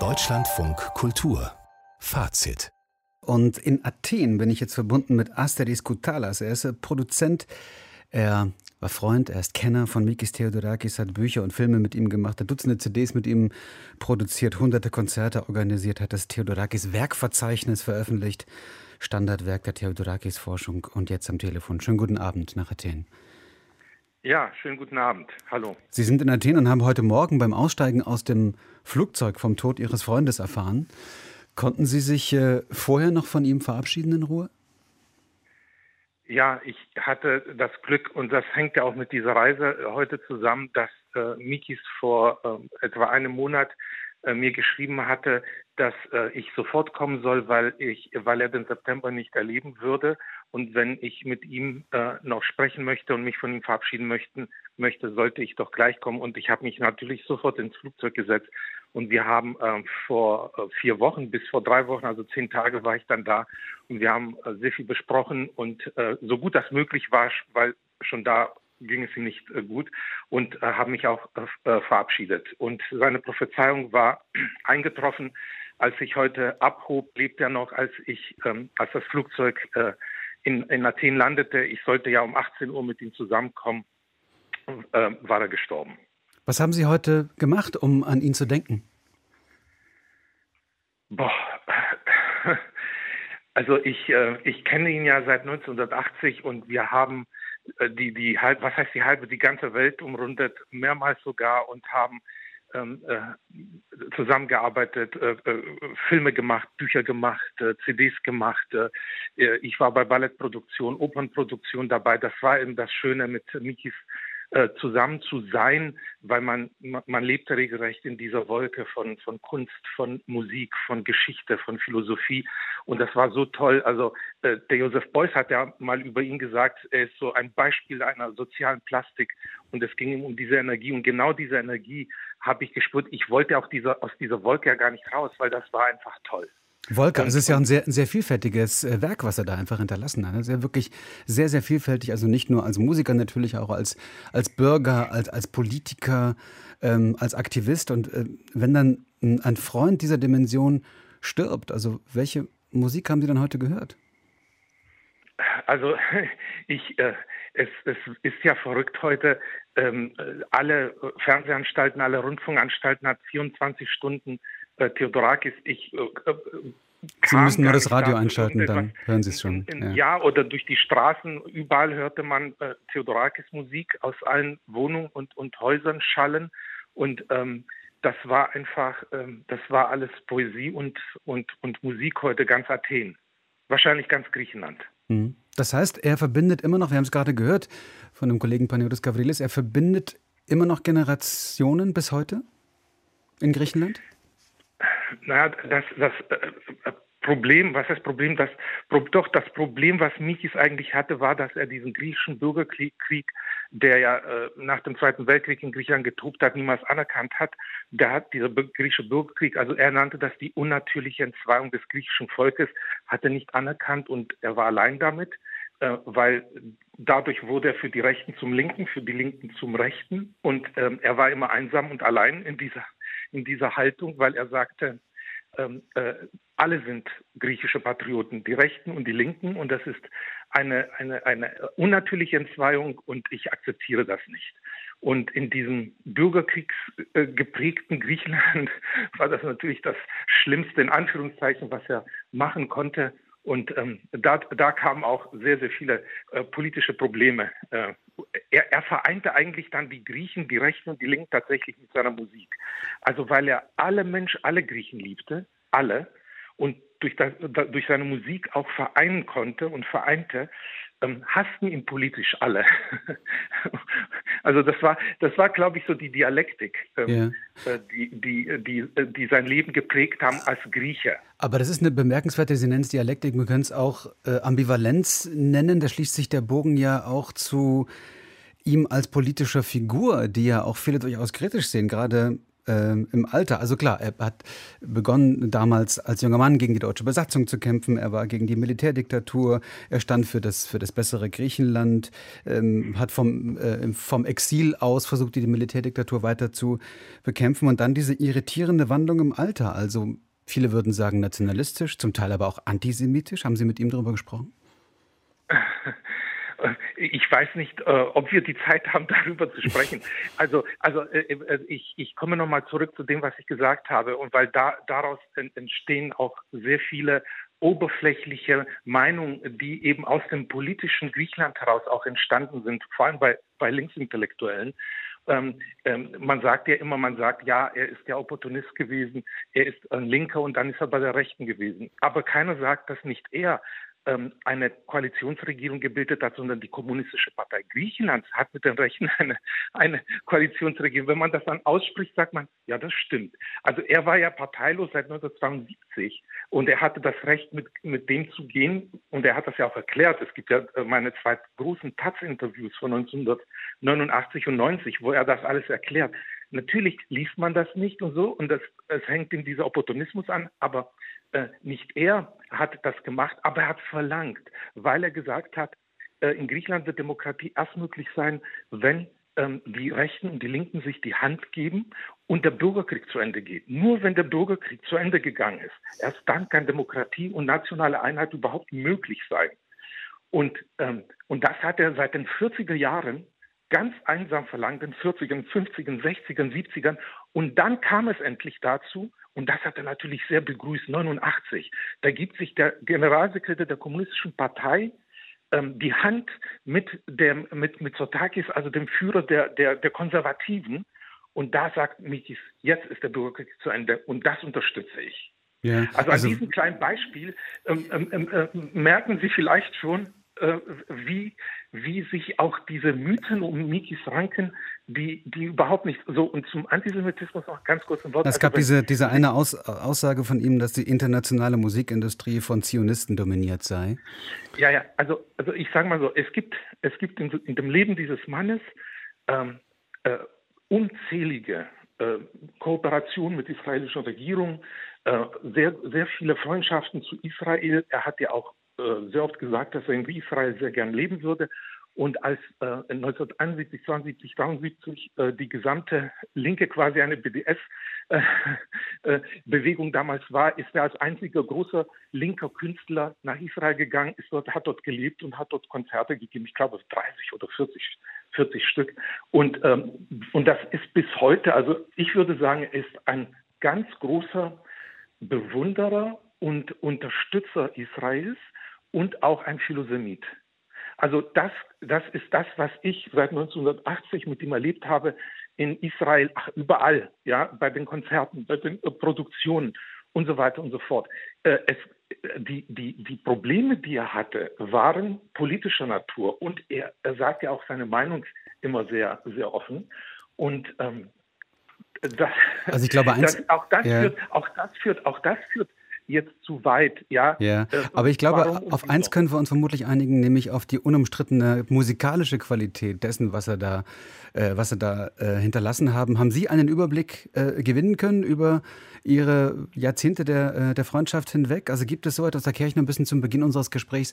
Deutschlandfunk Kultur Fazit und in Athen bin ich jetzt verbunden mit Asteris Koutalas. Er ist Produzent, er war Freund, er ist Kenner von Mikis Theodorakis, hat Bücher und Filme mit ihm gemacht, hat Dutzende CDs mit ihm produziert, hunderte Konzerte organisiert, hat das Theodorakis Werkverzeichnis veröffentlicht, Standardwerk der Theodorakis Forschung und jetzt am Telefon. Schönen guten Abend nach Athen. Ja, schönen guten Abend. Hallo. Sie sind in Athen und haben heute Morgen beim Aussteigen aus dem Flugzeug vom Tod Ihres Freundes erfahren. Konnten Sie sich äh, vorher noch von ihm verabschieden in Ruhe? Ja, ich hatte das Glück und das hängt ja auch mit dieser Reise heute zusammen, dass äh, Mikis vor äh, etwa einem Monat äh, mir geschrieben hatte, dass äh, ich sofort kommen soll, weil ich, weil er den September nicht erleben würde und wenn ich mit ihm äh, noch sprechen möchte und mich von ihm verabschieden möchten, möchte, sollte ich doch gleich kommen und ich habe mich natürlich sofort ins Flugzeug gesetzt und wir haben äh, vor vier Wochen bis vor drei Wochen, also zehn Tage war ich dann da und wir haben äh, sehr viel besprochen und äh, so gut das möglich war, weil schon da ging es ihm nicht äh, gut und äh, haben mich auch äh, verabschiedet. Und seine Prophezeiung war eingetroffen. Als ich heute abhob, lebt er noch, als ich, ähm, als das Flugzeug äh, in, in Athen landete. Ich sollte ja um 18 Uhr mit ihm zusammenkommen, äh, war er gestorben. Was haben Sie heute gemacht, um an ihn zu denken? Boah. Also ich, äh, ich kenne ihn ja seit 1980 und wir haben äh, die, die halb, was heißt die halbe, die ganze Welt umrundet, mehrmals sogar und haben zusammengearbeitet, äh, äh, Filme gemacht, Bücher gemacht, äh, CDs gemacht. ich war bei Ballettproduktion, Opernproduktion dabei. Das war eben das Schöne mit Mikis äh, zusammen zu sein, weil man, man lebte regelrecht in dieser Wolke von, von Kunst, von Musik, von Geschichte, von Philosophie. Und das war so toll. Also äh, der Josef Beuys hat ja mal über ihn gesagt, er ist so ein Beispiel einer sozialen Plastik. Und es ging ihm um diese Energie. Und genau diese Energie habe ich gespürt. Ich wollte auch dieser, aus dieser Wolke ja gar nicht raus, weil das war einfach toll. Wolke, es ist ja ein sehr, ein sehr vielfältiges äh, Werk, was er da einfach hinterlassen hat. Es ist ja wirklich sehr, sehr vielfältig. Also nicht nur als Musiker, natürlich auch als, als Bürger, als, als Politiker, ähm, als Aktivist. Und äh, wenn dann ein Freund dieser Dimension stirbt, also welche Musik haben Sie dann heute gehört? Also ich, äh, es, es ist ja verrückt heute. Ähm, alle Fernsehanstalten, alle Rundfunkanstalten hat 24 Stunden äh, Theodorakis, ich äh, äh Sie müssen nur das Radio einschalten, dann hören Sie es schon. Ja. ja. oder durch die Straßen, überall hörte man äh, Theodorakis Musik aus allen Wohnungen und, und Häusern schallen. Und ähm, das war einfach, ähm, das war alles Poesie und, und, und Musik heute ganz Athen. Wahrscheinlich ganz Griechenland. Mhm. Das heißt, er verbindet immer noch, wir haben es gerade gehört von dem Kollegen Paniotis Gavrilis, er verbindet immer noch Generationen bis heute in Griechenland? Naja, das, das äh, Problem, was das Problem? Das, doch, das Problem, was Mikis eigentlich hatte, war, dass er diesen griechischen Bürgerkrieg, der ja äh, nach dem Zweiten Weltkrieg in Griechenland getobt hat, niemals anerkannt hat. Da hat dieser griechische Bürgerkrieg, also er nannte das die unnatürliche Entzweiung des griechischen Volkes, hat er nicht anerkannt und er war allein damit, äh, weil dadurch wurde er für die Rechten zum Linken, für die Linken zum Rechten und ähm, er war immer einsam und allein in dieser in dieser Haltung, weil er sagte, ähm, äh, alle sind griechische Patrioten, die Rechten und die Linken, und das ist eine, eine, eine unnatürliche Entzweiung und ich akzeptiere das nicht. Und in diesem bürgerkriegsgeprägten Griechenland war das natürlich das Schlimmste in Anführungszeichen, was er machen konnte. Und ähm, da, da kamen auch sehr, sehr viele äh, politische Probleme. Äh, er, er, vereinte eigentlich dann die Griechen, die Rechten und die Linken tatsächlich mit seiner Musik. Also weil er alle Menschen, alle Griechen liebte, alle, und durch, das, durch seine Musik auch vereinen konnte und vereinte, ähm, hassten ihn politisch alle. also das war, das war, glaube ich, so die Dialektik, ähm, ja. Äh, die, die, die, äh, die sein Leben geprägt haben als Grieche. Aber das ist eine bemerkenswerte, Sie nennen es Dialektik, wir können es auch äh, Ambivalenz nennen. Da schließt sich der Bogen ja auch zu ihm als politischer Figur, die ja auch viele durchaus kritisch sehen, gerade äh, im Alter. Also klar, er hat begonnen damals als junger Mann gegen die deutsche Besatzung zu kämpfen. Er war gegen die Militärdiktatur. Er stand für das, für das bessere Griechenland, ähm, hat vom, äh, vom Exil aus versucht, die Militärdiktatur weiter zu bekämpfen. Und dann diese irritierende Wandlung im Alter. Also viele würden sagen nationalistisch, zum Teil aber auch antisemitisch. Haben Sie mit ihm darüber gesprochen? Ich weiß nicht, äh, ob wir die Zeit haben, darüber zu sprechen. Also, also äh, äh ich, ich komme nochmal zurück zu dem, was ich gesagt habe, und weil da, daraus entstehen auch sehr viele oberflächliche Meinungen, die eben aus dem politischen Griechenland heraus auch entstanden sind, vor allem bei, bei Linksintellektuellen. Ähm, ähm, man sagt ja immer, man sagt, ja, er ist der Opportunist gewesen, er ist ein Linker und dann ist er bei der Rechten gewesen. Aber keiner sagt, dass nicht er eine Koalitionsregierung gebildet hat, sondern die Kommunistische Partei Griechenlands hat mit den Rechten eine, eine Koalitionsregierung. Wenn man das dann ausspricht, sagt man, ja, das stimmt. Also er war ja parteilos seit 1972 und er hatte das Recht, mit, mit dem zu gehen und er hat das ja auch erklärt. Es gibt ja äh, meine zwei großen Taz-Interviews von 1989 und 90, wo er das alles erklärt. Natürlich liest man das nicht und so und das, es hängt ihm dieser Opportunismus an, aber äh, nicht er hat das gemacht, aber er hat verlangt, weil er gesagt hat, äh, in Griechenland wird Demokratie erst möglich sein, wenn ähm, die Rechten und die Linken sich die Hand geben und der Bürgerkrieg zu Ende geht. Nur wenn der Bürgerkrieg zu Ende gegangen ist, erst dann kann Demokratie und nationale Einheit überhaupt möglich sein. Und, ähm, und das hat er seit den 40er Jahren ganz einsam verlangt, in den 40ern, 50ern, 60ern, 70ern. Und dann kam es endlich dazu, und das hat er natürlich sehr begrüßt, 89. Da gibt sich der Generalsekretär der Kommunistischen Partei ähm, die Hand mit, dem, mit, mit Sotakis, also dem Führer der, der, der Konservativen. Und da sagt Mikis, jetzt ist der Bürgerkrieg zu Ende. Und das unterstütze ich. Ja, also, also an diesem kleinen Beispiel ähm, ähm, ähm äh, merken Sie vielleicht schon, wie, wie sich auch diese Mythen um Mikis ranken, die, die überhaupt nicht so. Und zum Antisemitismus noch ganz kurz ein Wort. Es gab also, diese, diese eine Aus, Aussage von ihm, dass die internationale Musikindustrie von Zionisten dominiert sei. Ja, ja, also, also ich sage mal so, es gibt, es gibt in, in dem Leben dieses Mannes ähm, äh, unzählige äh, Kooperationen mit israelischen Regierung, äh, sehr, sehr viele Freundschaften zu Israel. Er hat ja auch äh, sehr oft gesagt, dass er in Israel sehr gern leben würde. Und als äh, 1971, 72, 73 äh, die gesamte Linke quasi eine BDS-Bewegung äh, äh damals war, ist er als einziger großer linker Künstler nach Israel gegangen, ist dort, hat dort gelebt und hat dort Konzerte gegeben. Ich glaube 30 oder 40, 40 Stück. Und, ähm, und das ist bis heute, also ich würde sagen, er ist ein ganz großer Bewunderer und Unterstützer Israels und auch ein Philosemit. Also das, das ist das, was ich seit 1980 mit ihm erlebt habe in Israel, ach, überall, ja, bei den Konzerten, bei den äh, Produktionen und so weiter und so fort. Äh, es, die, die, die Probleme, die er hatte, waren politischer Natur und er, er sagt ja auch seine Meinung immer sehr, sehr offen. Und ähm, das, also ich glaube, eins, das, auch, das ja. führt, auch das führt, auch das führt jetzt zu weit. Ja, ja. Äh, aber ich glaube, auf eins können wir uns vermutlich einigen, nämlich auf die unumstrittene musikalische Qualität dessen, was er da, äh, was er da äh, hinterlassen haben. Haben Sie einen Überblick äh, gewinnen können über Ihre Jahrzehnte der, äh, der Freundschaft hinweg? Also gibt es so etwas, da kehre ich noch ein bisschen zum Beginn unseres Gesprächs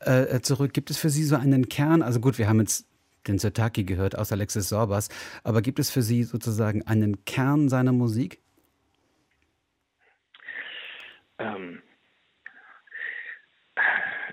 äh, zurück. Gibt es für Sie so einen Kern? Also gut, wir haben jetzt den Sotaki gehört aus Alexis Sorbas, aber gibt es für Sie sozusagen einen Kern seiner Musik? Ähm,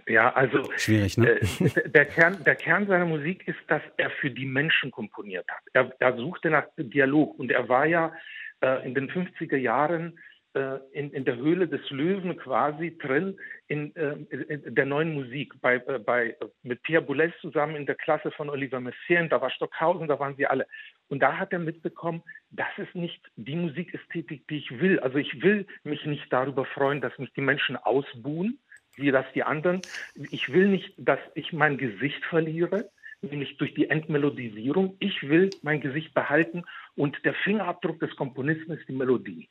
ja, also schwierig, ne? Äh, der, Kern, der Kern seiner Musik ist, dass er für die Menschen komponiert hat. Er, er suchte nach Dialog und er war ja äh, in den 50er Jahren äh, in, in der Höhle des Löwen quasi drin in, äh, in der neuen Musik bei, äh, bei, mit Pierre Boulez zusammen in der Klasse von Oliver Messiaen, da war Stockhausen, da waren sie alle. Und da hat er mitbekommen, das ist nicht die Musikästhetik, die ich will. Also ich will mich nicht darüber freuen, dass mich die Menschen ausbuhen, wie das die anderen. Ich will nicht, dass ich mein Gesicht verliere, nämlich durch die Entmelodisierung. Ich will mein Gesicht behalten und der Fingerabdruck des Komponisten ist die Melodie.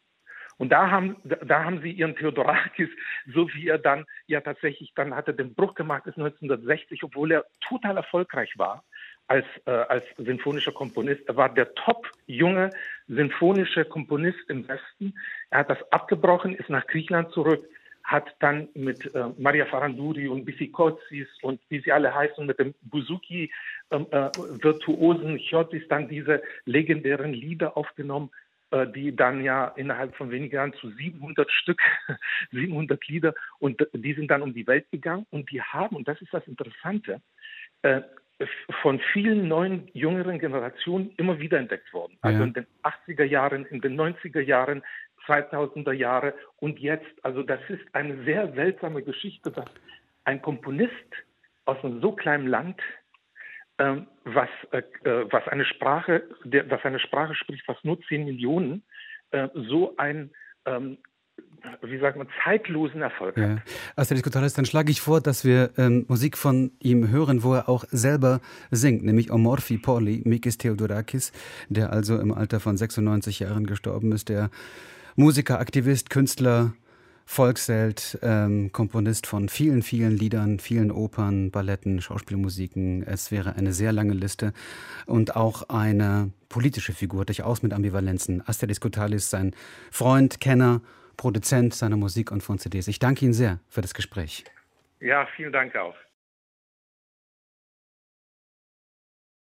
Und da haben, da haben sie ihren Theodorakis, so wie er dann ja tatsächlich, dann hat er den Bruch gemacht, ist 1960, obwohl er total erfolgreich war als, äh, als sinfonischer Komponist. Er war der Top-Junge sinfonischer Komponist im Westen. Er hat das abgebrochen, ist nach Griechenland zurück, hat dann mit äh, Maria Faranduri und Bifikotsis und wie sie alle heißen, mit dem Buzuki ähm, äh, Virtuosen Chiotis dann diese legendären Lieder aufgenommen, äh, die dann ja innerhalb von wenigen Jahren zu 700 Stück, 700 Lieder und die sind dann um die Welt gegangen und die haben, und das ist das Interessante, äh, von vielen neuen, jüngeren Generationen immer wieder entdeckt worden. Also ja. in den 80er Jahren, in den 90er Jahren, 2000er Jahre und jetzt. Also das ist eine sehr seltsame Geschichte, dass ein Komponist aus einem so kleinen Land, ähm, was, äh, äh was eine Sprache, der, was eine Sprache spricht, was nur 10 Millionen, äh, so ein ähm, wie sagt man, zeitlosen Erfolg ja. hat. Asteris Kotalis, dann schlage ich vor, dass wir ähm, Musik von ihm hören, wo er auch selber singt, nämlich Omorphi Poli, Mikis Theodorakis, der also im Alter von 96 Jahren gestorben ist, der Musiker, Aktivist, Künstler, Volksheld, ähm, Komponist von vielen, vielen Liedern, vielen Opern, Balletten, Schauspielmusiken. Es wäre eine sehr lange Liste und auch eine politische Figur, durchaus mit Ambivalenzen. Asteris Kotalis, sein Freund, Kenner, Produzent seiner Musik und von CDs. Ich danke Ihnen sehr für das Gespräch. Ja, vielen Dank auch.